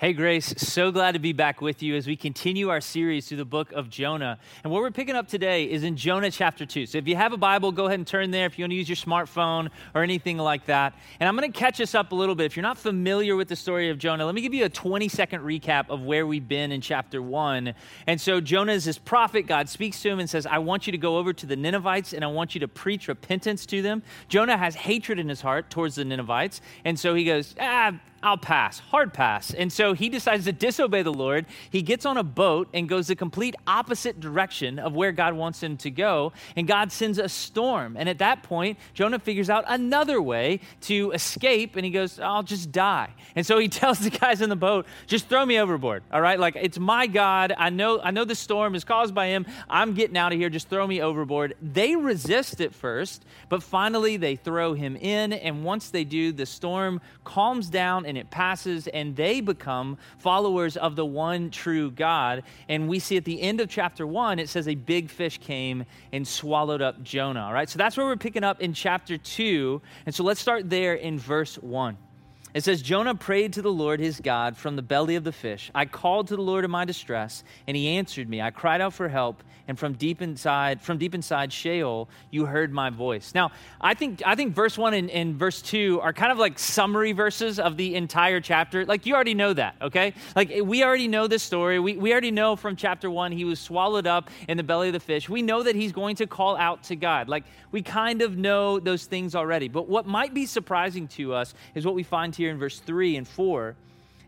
Hey, Grace, so glad to be back with you as we continue our series through the book of Jonah. And what we're picking up today is in Jonah chapter 2. So if you have a Bible, go ahead and turn there if you want to use your smartphone or anything like that. And I'm going to catch us up a little bit. If you're not familiar with the story of Jonah, let me give you a 20 second recap of where we've been in chapter 1. And so Jonah is this prophet. God speaks to him and says, I want you to go over to the Ninevites and I want you to preach repentance to them. Jonah has hatred in his heart towards the Ninevites. And so he goes, Ah, I'll pass, hard pass. And so he decides to disobey the Lord. He gets on a boat and goes the complete opposite direction of where God wants him to go. And God sends a storm. And at that point, Jonah figures out another way to escape and he goes, I'll just die. And so he tells the guys in the boat, just throw me overboard. All right? Like it's my God. I know I know the storm is caused by him. I'm getting out of here. Just throw me overboard. They resist at first, but finally they throw him in. And once they do, the storm calms down and it passes, and they become followers of the one true God. And we see at the end of chapter one, it says a big fish came and swallowed up Jonah. All right, so that's where we're picking up in chapter two. And so let's start there in verse one. It says, Jonah prayed to the Lord his God from the belly of the fish. I called to the Lord in my distress, and he answered me. I cried out for help, and from deep inside, from deep inside Sheol, you heard my voice. Now, I think I think verse one and, and verse two are kind of like summary verses of the entire chapter. Like you already know that, okay? Like we already know this story. We, we already know from chapter one he was swallowed up in the belly of the fish. We know that he's going to call out to God. Like we kind of know those things already. But what might be surprising to us is what we find here in verse 3 and 4.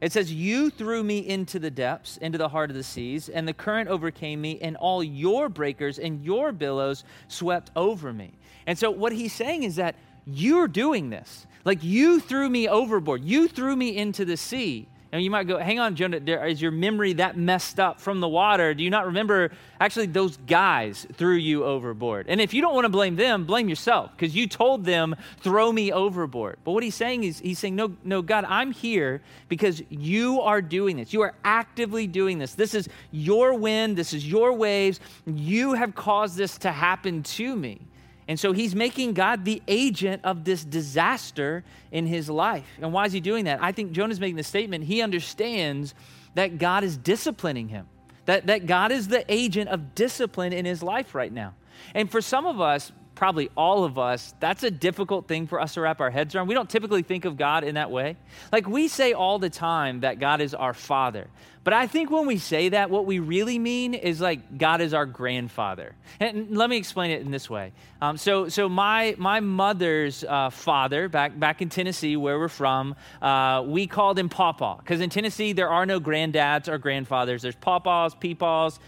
It says, You threw me into the depths, into the heart of the seas, and the current overcame me, and all your breakers and your billows swept over me. And so, what he's saying is that you're doing this. Like, you threw me overboard, you threw me into the sea. And you might go, hang on, Jonah, is your memory that messed up from the water? Do you not remember actually those guys threw you overboard? And if you don't want to blame them, blame yourself because you told them, throw me overboard. But what he's saying is, he's saying, no, no, God, I'm here because you are doing this. You are actively doing this. This is your wind, this is your waves. You have caused this to happen to me. And so he's making God the agent of this disaster in his life. And why is he doing that? I think Jonah's making the statement. He understands that God is disciplining him, that, that God is the agent of discipline in his life right now. And for some of us, probably all of us, that's a difficult thing for us to wrap our heads around. We don't typically think of God in that way. Like we say all the time that God is our father. But I think when we say that, what we really mean is like God is our grandfather. And let me explain it in this way. Um, so, so my my mother's uh, father, back back in Tennessee, where we're from, uh, we called him Pawpaw because in Tennessee there are no granddads or grandfathers. There's pawpaws, peepaws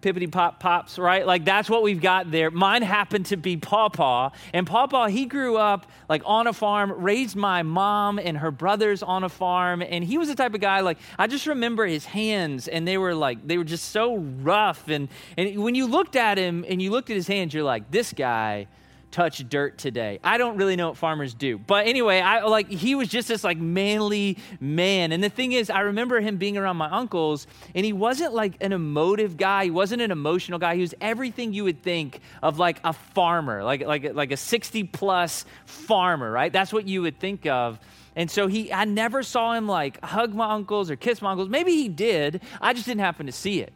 pippity pop pops, right? Like that's what we've got there. Mine happened to be Pawpaw. And Pawpaw, he grew up like on a farm, raised my mom and her brothers on a farm. And he was the type of guy, like, I just remember his hands and they were like, they were just so rough. And, and when you looked at him and you looked at his hands, you're like, this guy touch dirt today. I don't really know what farmers do. But anyway, I like he was just this like manly man. And the thing is, I remember him being around my uncles and he wasn't like an emotive guy. He wasn't an emotional guy. He was everything you would think of like a farmer, like like like a 60 plus farmer, right? That's what you would think of. And so he I never saw him like hug my uncles or kiss my uncles. Maybe he did. I just didn't happen to see it.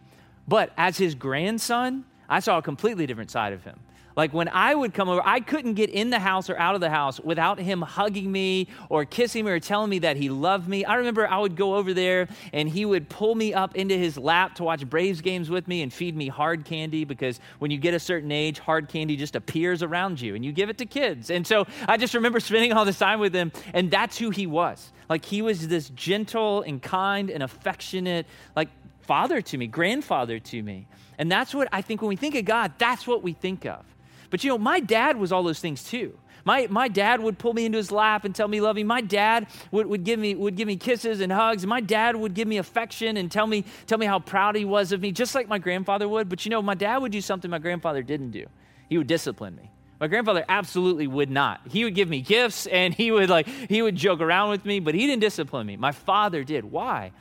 But as his grandson, I saw a completely different side of him. Like when I would come over, I couldn't get in the house or out of the house without him hugging me or kissing me or telling me that he loved me. I remember I would go over there and he would pull me up into his lap to watch Braves games with me and feed me hard candy because when you get a certain age, hard candy just appears around you and you give it to kids. And so I just remember spending all this time with him and that's who he was. Like he was this gentle and kind and affectionate, like father to me, grandfather to me. And that's what I think when we think of God, that's what we think of. But you know, my dad was all those things too. My, my dad would pull me into his lap and tell me love. My dad would, would, give me, would give me kisses and hugs. My dad would give me affection and tell me, tell me how proud he was of me, just like my grandfather would. But you know, my dad would do something my grandfather didn't do. He would discipline me. My grandfather absolutely would not. He would give me gifts and he would like he would joke around with me, but he didn't discipline me. My father did. Why?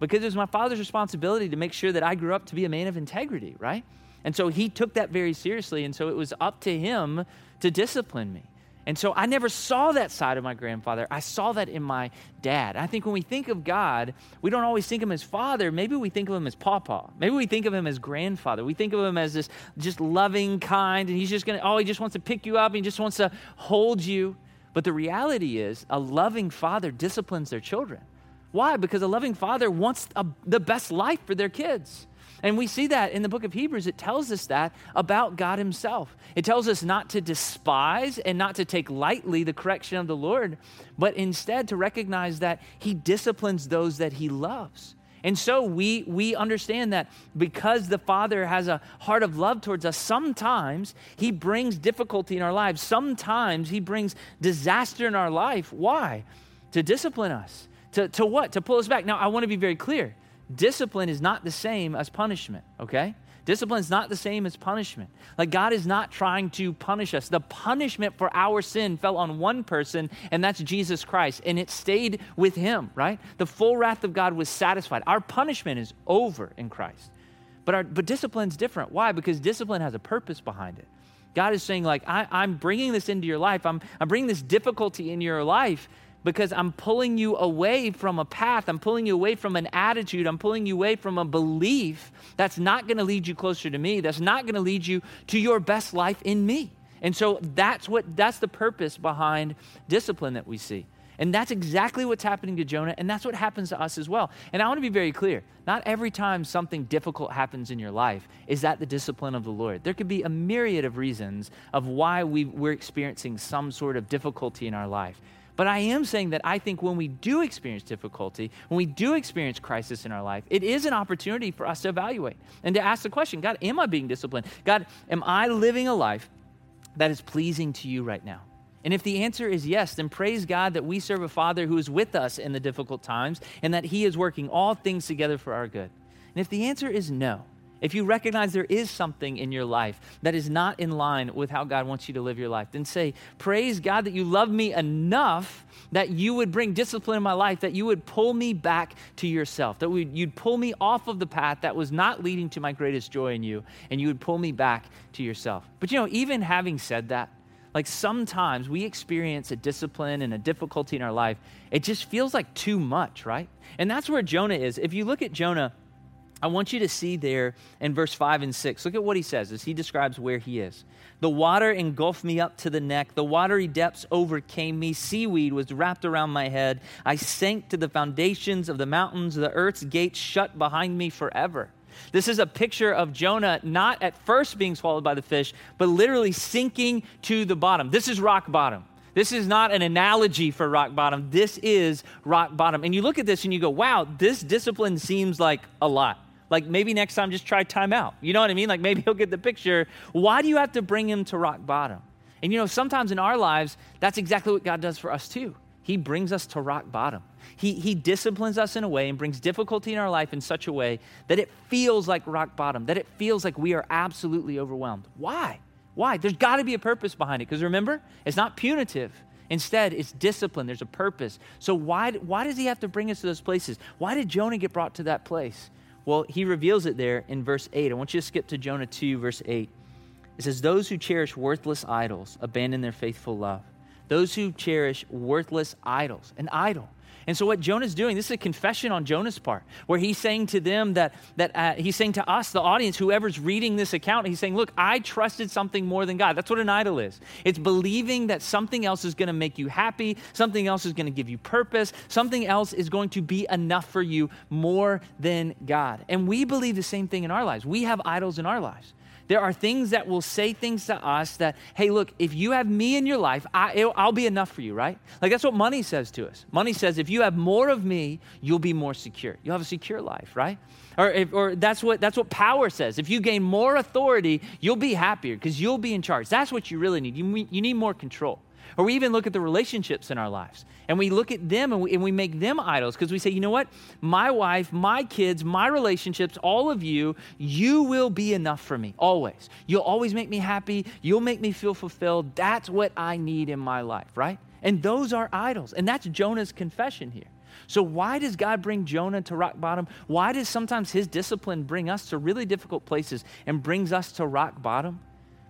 Because it was my father's responsibility to make sure that I grew up to be a man of integrity, right? And so he took that very seriously. And so it was up to him to discipline me. And so I never saw that side of my grandfather. I saw that in my dad. I think when we think of God, we don't always think of him as father. Maybe we think of him as papa. Maybe we think of him as grandfather. We think of him as this just loving, kind, and he's just going to, oh, he just wants to pick you up. He just wants to hold you. But the reality is, a loving father disciplines their children. Why? Because a loving father wants a, the best life for their kids. And we see that in the book of Hebrews. It tells us that about God Himself. It tells us not to despise and not to take lightly the correction of the Lord, but instead to recognize that He disciplines those that He loves. And so we, we understand that because the Father has a heart of love towards us, sometimes He brings difficulty in our lives. Sometimes He brings disaster in our life. Why? To discipline us to, to what? To pull us back. Now, I want to be very clear. Discipline is not the same as punishment, okay? Discipline is not the same as punishment. Like, God is not trying to punish us. The punishment for our sin fell on one person, and that's Jesus Christ, and it stayed with him, right? The full wrath of God was satisfied. Our punishment is over in Christ. But, our, but discipline's different. Why? Because discipline has a purpose behind it. God is saying, like, I, am bringing this into your life. I'm, I'm bringing this difficulty in your life because I'm pulling you away from a path. I'm pulling you away from an attitude. I'm pulling you away from a belief that's not going to lead you closer to me. That's not going to lead you to your best life in me. And so that's what that's the purpose behind discipline that we see. And that's exactly what's happening to Jonah, and that's what happens to us as well. And I want to be very clear not every time something difficult happens in your life is that the discipline of the Lord. There could be a myriad of reasons of why we, we're experiencing some sort of difficulty in our life. But I am saying that I think when we do experience difficulty, when we do experience crisis in our life, it is an opportunity for us to evaluate and to ask the question God, am I being disciplined? God, am I living a life that is pleasing to you right now? And if the answer is yes, then praise God that we serve a Father who is with us in the difficult times and that He is working all things together for our good. And if the answer is no, if you recognize there is something in your life that is not in line with how God wants you to live your life, then say, Praise God that you love me enough that you would bring discipline in my life, that you would pull me back to yourself, that you'd pull me off of the path that was not leading to my greatest joy in you, and you would pull me back to yourself. But you know, even having said that, like sometimes we experience a discipline and a difficulty in our life, it just feels like too much, right? And that's where Jonah is. If you look at Jonah, I want you to see there in verse 5 and 6. Look at what he says as he describes where he is. The water engulfed me up to the neck. The watery depths overcame me. Seaweed was wrapped around my head. I sank to the foundations of the mountains. The earth's gates shut behind me forever. This is a picture of Jonah not at first being swallowed by the fish, but literally sinking to the bottom. This is rock bottom. This is not an analogy for rock bottom. This is rock bottom. And you look at this and you go, wow, this discipline seems like a lot. Like maybe next time just try timeout. You know what I mean? Like maybe he'll get the picture. Why do you have to bring him to rock bottom? And you know, sometimes in our lives, that's exactly what God does for us too. He brings us to rock bottom. He, he disciplines us in a way and brings difficulty in our life in such a way that it feels like rock bottom, that it feels like we are absolutely overwhelmed. Why? Why? There's got to be a purpose behind it. Because remember, it's not punitive. Instead, it's discipline. There's a purpose. So why, why does he have to bring us to those places? Why did Jonah get brought to that place? Well, he reveals it there in verse 8. I want you to skip to Jonah 2, verse 8. It says, Those who cherish worthless idols abandon their faithful love. Those who cherish worthless idols, an idol. And so, what Jonah's doing, this is a confession on Jonah's part, where he's saying to them that, that uh, he's saying to us, the audience, whoever's reading this account, he's saying, Look, I trusted something more than God. That's what an idol is. It's believing that something else is going to make you happy, something else is going to give you purpose, something else is going to be enough for you more than God. And we believe the same thing in our lives. We have idols in our lives. There are things that will say things to us that, hey, look, if you have me in your life, I, will be enough for you, right? Like that's what money says to us. Money says, if you have more of me, you'll be more secure. You'll have a secure life, right? Or, if, or that's, what, that's what power says. If you gain more authority, you'll be happier because you'll be in charge. That's what you really need. You, you need more control. Or we even look at the relationships in our lives and we look at them and we, and we make them idols because we say, you know what? My wife, my kids, my relationships, all of you, you will be enough for me, always. You'll always make me happy. You'll make me feel fulfilled. That's what I need in my life, right? And those are idols. And that's Jonah's confession here. So, why does God bring Jonah to rock bottom? Why does sometimes his discipline bring us to really difficult places and brings us to rock bottom?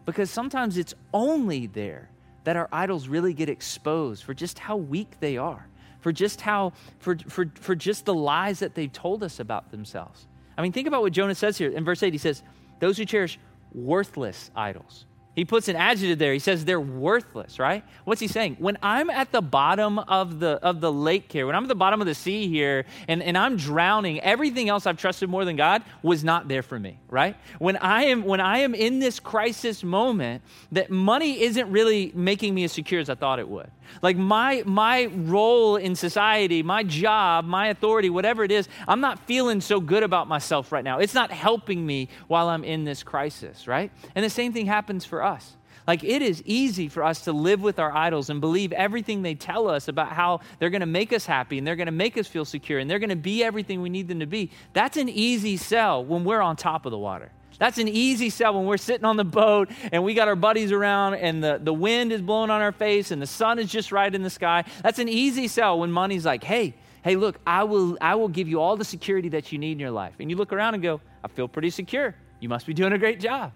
Because sometimes it's only there that our idols really get exposed for just how weak they are, for just how, for, for, for just the lies that they've told us about themselves. I mean, think about what Jonah says here. In verse 8, he says, Those who cherish worthless idols. He puts an adjective there. He says they're worthless, right? What's he saying? When I'm at the bottom of the of the lake here, when I'm at the bottom of the sea here, and, and I'm drowning, everything else I've trusted more than God was not there for me, right? When I am when I am in this crisis moment, that money isn't really making me as secure as I thought it would. Like my my role in society, my job, my authority, whatever it is, I'm not feeling so good about myself right now. It's not helping me while I'm in this crisis, right? And the same thing happens for us. Like it is easy for us to live with our idols and believe everything they tell us about how they're going to make us happy and they're going to make us feel secure and they're going to be everything we need them to be. That's an easy sell when we're on top of the water. That's an easy sell when we're sitting on the boat and we got our buddies around and the, the wind is blowing on our face and the sun is just right in the sky. That's an easy sell when money's like, hey, hey, look, I will, I will give you all the security that you need in your life. And you look around and go, I feel pretty secure. You must be doing a great job.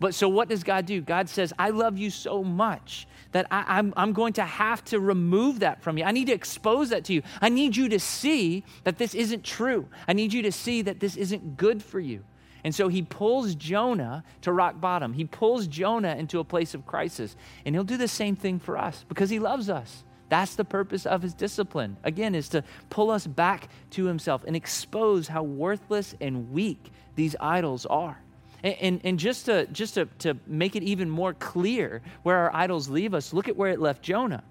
But so what does God do? God says, I love you so much that I, am I'm, I'm going to have to remove that from you. I need to expose that to you. I need you to see that this isn't true. I need you to see that this isn't good for you. And so he pulls Jonah to rock bottom. He pulls Jonah into a place of crisis. And he'll do the same thing for us because he loves us. That's the purpose of his discipline. Again, is to pull us back to himself and expose how worthless and weak these idols are. And, and, just, to, just to, to make it even more clear where our idols leave us, look at where it left Jonah.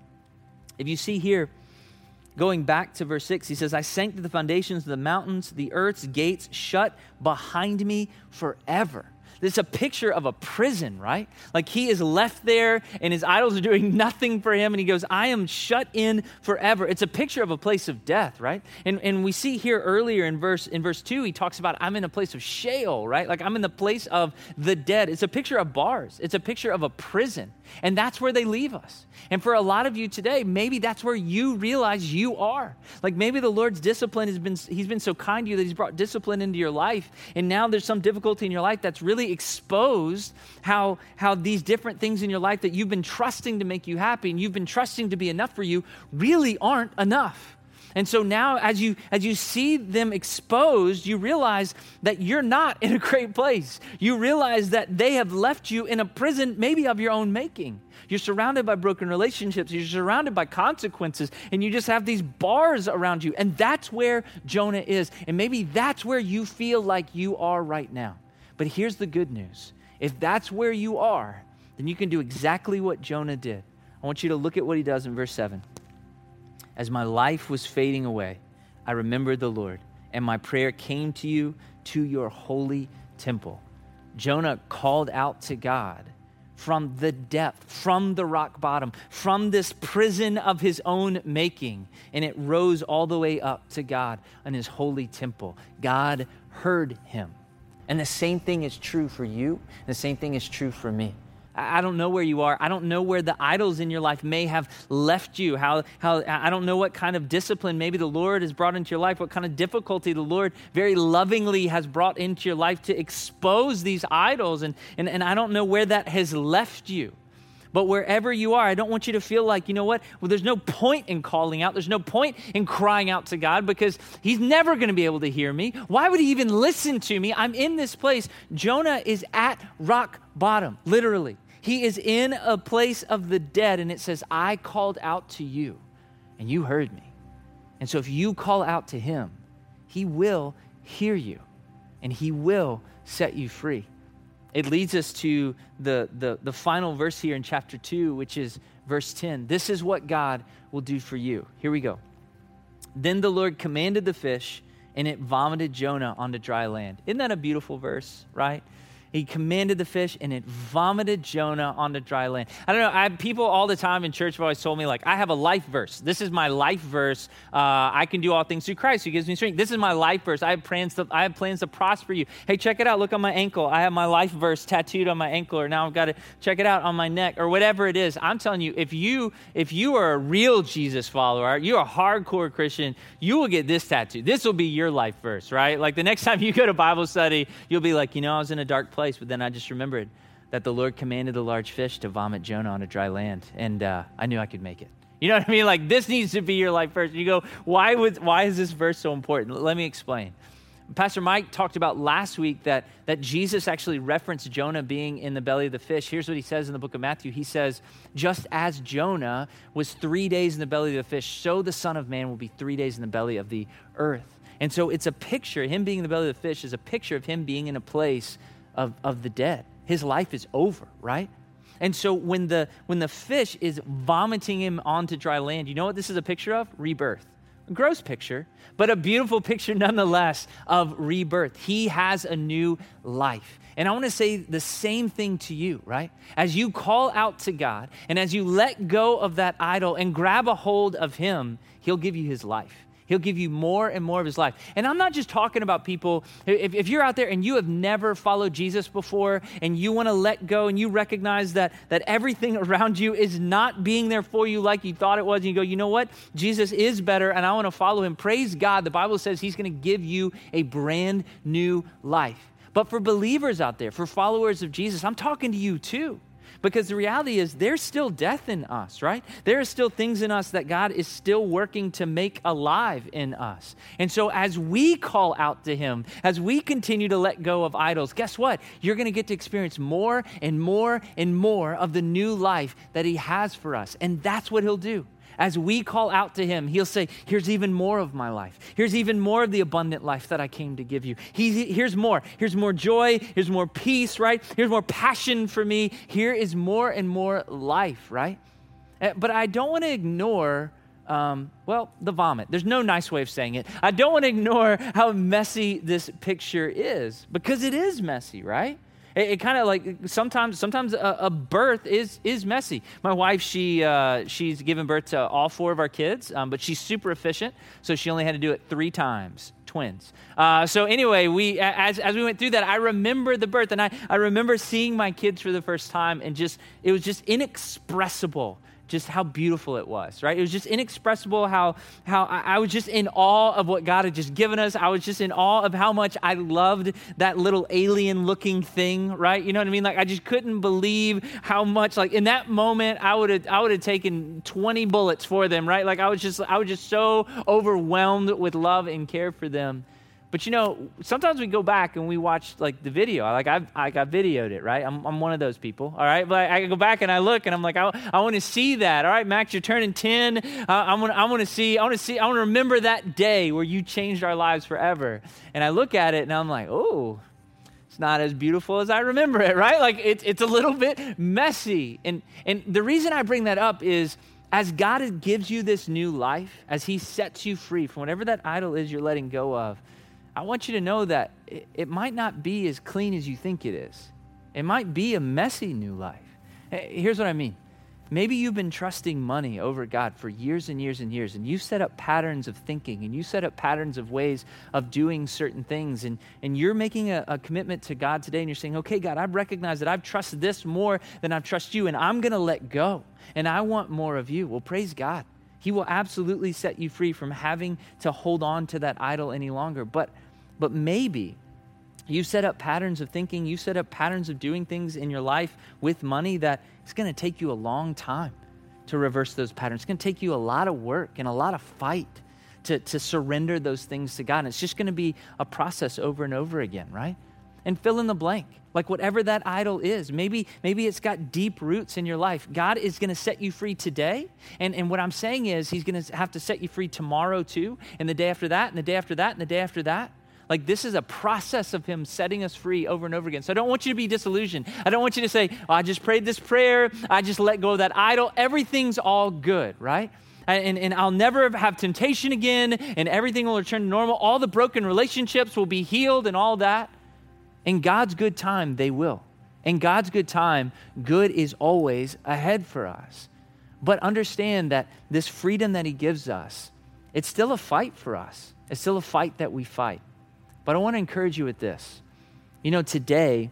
If you see here, going back to verse 6, he says, I sank to the foundations of the mountains, the earth's gates shut behind me forever. It's a picture of a prison, right? Like he is left there and his idols are doing nothing for him, and he goes, I am shut in forever. It's a picture of a place of death, right? And, and we see here earlier in verse, in verse 2, he talks about, I'm in a place of Sheol, right? Like I'm in the place of the dead. It's a picture of bars, it's a picture of a prison. And that's where they leave us. And for a lot of you today, maybe that's where you realize you are. Like maybe the Lord's discipline has been, He's been so kind to you that He's brought discipline into your life. And now there's some difficulty in your life that's really exposed how, how these different things in your life that you've been trusting to make you happy and you've been trusting to be enough for you really aren't enough. And so now as you as you see them exposed, you realize that you're not in a great place. You realize that they have left you in a prison maybe of your own making. You're surrounded by broken relationships, you're surrounded by consequences, and you just have these bars around you. And that's where Jonah is. And maybe that's where you feel like you are right now. But here's the good news. If that's where you are, then you can do exactly what Jonah did. I want you to look at what he does in verse 7. As my life was fading away, I remembered the Lord, and my prayer came to you to your holy temple. Jonah called out to God from the depth, from the rock bottom, from this prison of his own making, and it rose all the way up to God and his holy temple. God heard him. And the same thing is true for you, the same thing is true for me. I don't know where you are. I don't know where the idols in your life may have left you. How, how, I don't know what kind of discipline maybe the Lord has brought into your life, what kind of difficulty the Lord very lovingly has brought into your life to expose these idols. And, and, and I don't know where that has left you. But wherever you are, I don't want you to feel like, you know what? Well, there's no point in calling out. There's no point in crying out to God because He's never going to be able to hear me. Why would He even listen to me? I'm in this place. Jonah is at rock bottom, literally. He is in a place of the dead, and it says, I called out to you, and you heard me. And so if you call out to him, he will hear you, and he will set you free. It leads us to the, the, the final verse here in chapter 2, which is verse 10. This is what God will do for you. Here we go. Then the Lord commanded the fish, and it vomited Jonah onto dry land. Isn't that a beautiful verse, right? He commanded the fish and it vomited Jonah onto dry land. I don't know. I, people all the time in church have always told me, like, I have a life verse. This is my life verse. Uh, I can do all things through Christ who gives me strength. This is my life verse. I have plans to, I have plans to prosper you. Hey, check it out. Look on my ankle. I have my life verse tattooed on my ankle, or now I've got to check it out on my neck, or whatever it is. I'm telling you, if you if you are a real Jesus follower, you're a hardcore Christian, you will get this tattoo. This will be your life verse, right? Like the next time you go to Bible study, you'll be like, you know, I was in a dark place place, but then I just remembered that the Lord commanded the large fish to vomit Jonah on a dry land. And uh, I knew I could make it. You know what I mean? Like, this needs to be your life first. You go, why, would, why is this verse so important? Let me explain. Pastor Mike talked about last week that, that Jesus actually referenced Jonah being in the belly of the fish. Here's what he says in the book of Matthew He says, Just as Jonah was three days in the belly of the fish, so the Son of Man will be three days in the belly of the earth. And so it's a picture, him being in the belly of the fish is a picture of him being in a place of, of the dead. His life is over, right? And so when the when the fish is vomiting him onto dry land, you know what this is a picture of? Rebirth. A gross picture, but a beautiful picture nonetheless of rebirth. He has a new life. And I want to say the same thing to you, right? As you call out to God and as you let go of that idol and grab a hold of Him, He'll give you His life. He'll give you more and more of his life. And I'm not just talking about people, if, if you're out there and you have never followed Jesus before and you want to let go and you recognize that, that everything around you is not being there for you like you thought it was, and you go, you know what? Jesus is better and I want to follow him. Praise God. The Bible says he's going to give you a brand new life. But for believers out there, for followers of Jesus, I'm talking to you too. Because the reality is, there's still death in us, right? There are still things in us that God is still working to make alive in us. And so, as we call out to Him, as we continue to let go of idols, guess what? You're going to get to experience more and more and more of the new life that He has for us. And that's what He'll do. As we call out to him, he'll say, Here's even more of my life. Here's even more of the abundant life that I came to give you. He, here's more. Here's more joy. Here's more peace, right? Here's more passion for me. Here is more and more life, right? Eh, but I don't want to ignore, um, well, the vomit. There's no nice way of saying it. I don't want to ignore how messy this picture is because it is messy, right? It, it kind of like sometimes sometimes a, a, birth is is messy. My wife she uh, she's given birth to all four of our kids, um, but she's super efficient, so she only had to do it three times. Twins. Uh, so anyway, we as as we went through that, I remember the birth, and I I remember seeing my kids for the first time, and just it was just inexpressible just how beautiful it was, right? It was just inexpressible how, how I, I, was just in awe of what God had just given us. I was just in awe of how much I loved that little alien looking thing, right? You know what I mean? Like I just couldn't believe how much, like in that moment, I would have, I would have taken 20 bullets for them, right? Like I was just, I was just so overwhelmed with love and care for them. But you know, sometimes we go back and we watch like the video. Like I've, I got videoed it, right? I'm, I'm one of those people, all right? But I, I go back and I look and I'm like, I, I want to see that. All right, Max, you're turning 10. Uh, I want I to see, I want to see, I want to remember that day where you changed our lives forever. And I look at it and I'm like, oh, it's not as beautiful as I remember it, right? Like it's it's a little bit messy. And, and the reason I bring that up is as God gives you this new life, as He sets you free from whatever that idol is you're letting go of, I want you to know that it, might not be as clean as you think it is. It might be a messy new life. Here's what I mean. Maybe you've been trusting money over God for years and years and years, and you've set up patterns of thinking and you set up patterns of ways of doing certain things, and, and you're making a, a commitment to God today, and you're saying, Okay, God, I recognize that I've trusted this more than I've trusted you, and I'm going to let go, and I want more of you. Well, praise God. He will absolutely set you free from having to hold on to that idol any longer. But but maybe you set up patterns of thinking, you set up patterns of doing things in your life with money that it's going to take you a long time to reverse those patterns. It's going to take you a lot of work and a lot of fight to, to surrender those things to God. And it's just going to be a process over and over again, right? And fill in the blank. Like whatever that idol is, maybe, maybe it's got deep roots in your life. God is going to set you free today. And, and what I'm saying is, He's going to have to set you free tomorrow too, and the day after that, and the day after that, and the day after that. Like, this is a process of Him setting us free over and over again. So, I don't want you to be disillusioned. I don't want you to say, oh, I just prayed this prayer. I just let go of that idol. Everything's all good, right? And, and I'll never have temptation again, and everything will return to normal. All the broken relationships will be healed, and all that. In God's good time, they will. In God's good time, good is always ahead for us. But understand that this freedom that He gives us, it's still a fight for us. It's still a fight that we fight. But I want to encourage you with this. You know, today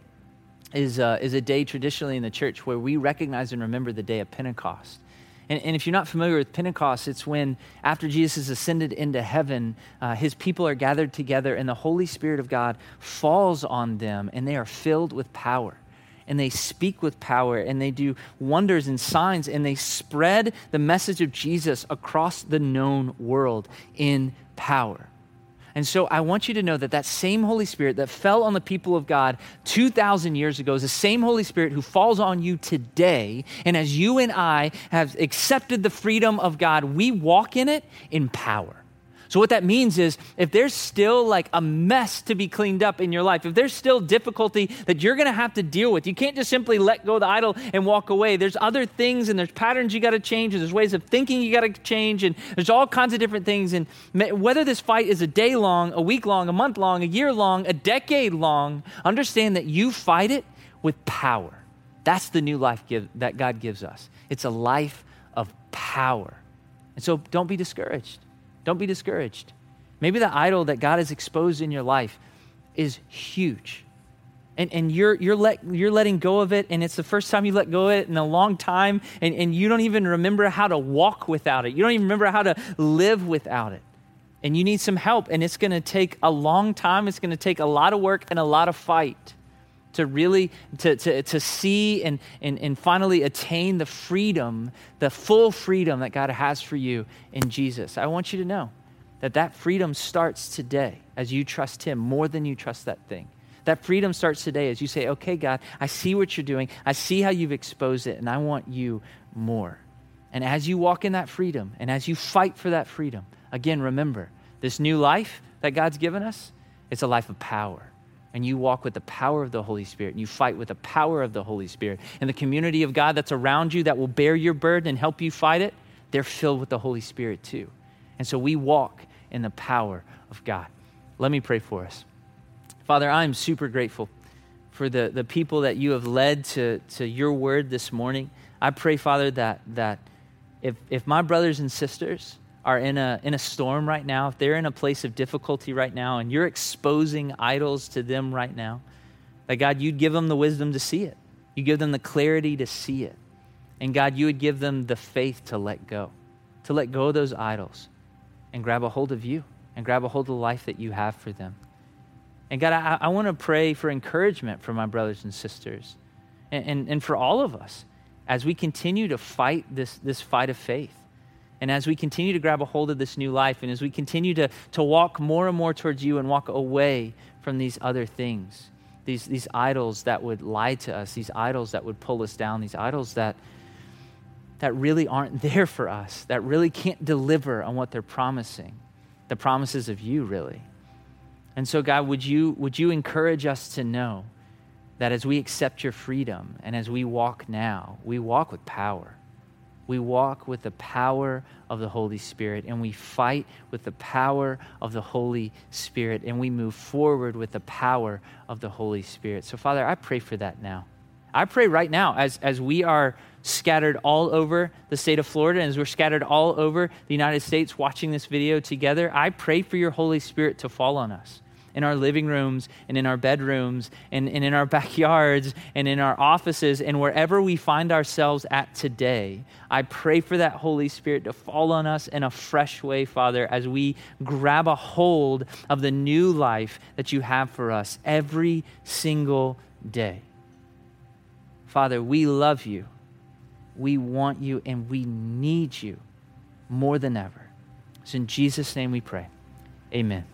is, uh, is a day traditionally in the church where we recognize and remember the day of Pentecost. And, and if you're not familiar with Pentecost, it's when after Jesus is ascended into heaven, uh, his people are gathered together and the Holy Spirit of God falls on them and they are filled with power. and they speak with power and they do wonders and signs and they spread the message of Jesus across the known world in power. And so I want you to know that that same Holy Spirit that fell on the people of God 2,000 years ago is the same Holy Spirit who falls on you today. And as you and I have accepted the freedom of God, we walk in it in power. So, what that means is if there's still like a mess to be cleaned up in your life, if there's still difficulty that you're going to have to deal with, you can't just simply let go of the idol and walk away. There's other things and there's patterns you got to change, and there's ways of thinking you got to change, and there's all kinds of different things. And whether this fight is a day long, a week long, a month long, a year long, a decade long, understand that you fight it with power. That's the new life give, that God gives us. It's a life of power. And so don't be discouraged. Don't be discouraged. Maybe the idol that God has exposed in your life is huge. And, and you're, you're, let, you're letting go of it, and it's the first time you let go of it in a long time, and, and you don't even remember how to walk without it. You don't even remember how to live without it. And you need some help, and it's to take a long time. It's to take a lot of work and a lot of fight to really to, to, to see and, and, and finally attain the freedom the full freedom that god has for you in jesus. I want you to know that that freedom starts today as you trust him more than you trust that thing. That freedom starts today as you say okay god i see what you're doing. I see how you've exposed it and i want you more. And as you walk in that freedom and as you fight for that freedom again remember this new life that god's given us it's a life of power and you walk with the power of the Holy Spirit and you fight with the power of the Holy Spirit. And the community of God that's around you that will bear your burden and help you fight it, they're filled with the Holy Spirit too. And so we walk in the power of God. Let me pray for us. Father, I'm super grateful for the, the people that you have led to, to your word this morning. I pray, Father, that, that if, if my brothers and sisters, are in a, in a storm right now, if they're in a place of difficulty right now, and you're exposing idols to them right now, that God, you'd give them the wisdom to see it. You give them the clarity to see it. And God, you would give them the faith to let go, to let go of those idols and grab a hold of you and grab a hold of the life that you have for them. And God, I, I want to pray for encouragement for my brothers and sisters and, and, and for all of us as we continue to fight this, this fight of faith. And as we continue to grab a hold of this new life, and as we continue to, to walk more and more towards you and walk away from these other things, these, these idols that would lie to us, these idols that would pull us down, these idols that, that really aren't there for us, that really can't deliver on what they're promising, the promises of you, really. And so, God, would you, would you encourage us to know that as we accept your freedom and as we walk now, we walk with power we walk with the power of the Holy Spirit and we fight with the power of the Holy Spirit and we move forward with the power of the Holy Spirit. So, Father, I pray for that now. I pray right now as, as we are scattered all over the state of Florida and as we're scattered all over the United States watching this video together, I pray for your Holy Spirit to fall on us in our living rooms and in our bedrooms and, and in our backyards and in our offices and wherever we find ourselves at today. I pray for that Holy Spirit to fall on us in a fresh way, Father, as we grab a hold of the new life that you have for us every single day. Father, we love you. We want you and we need you more than ever. It's in Jesus' name we pray. Amen.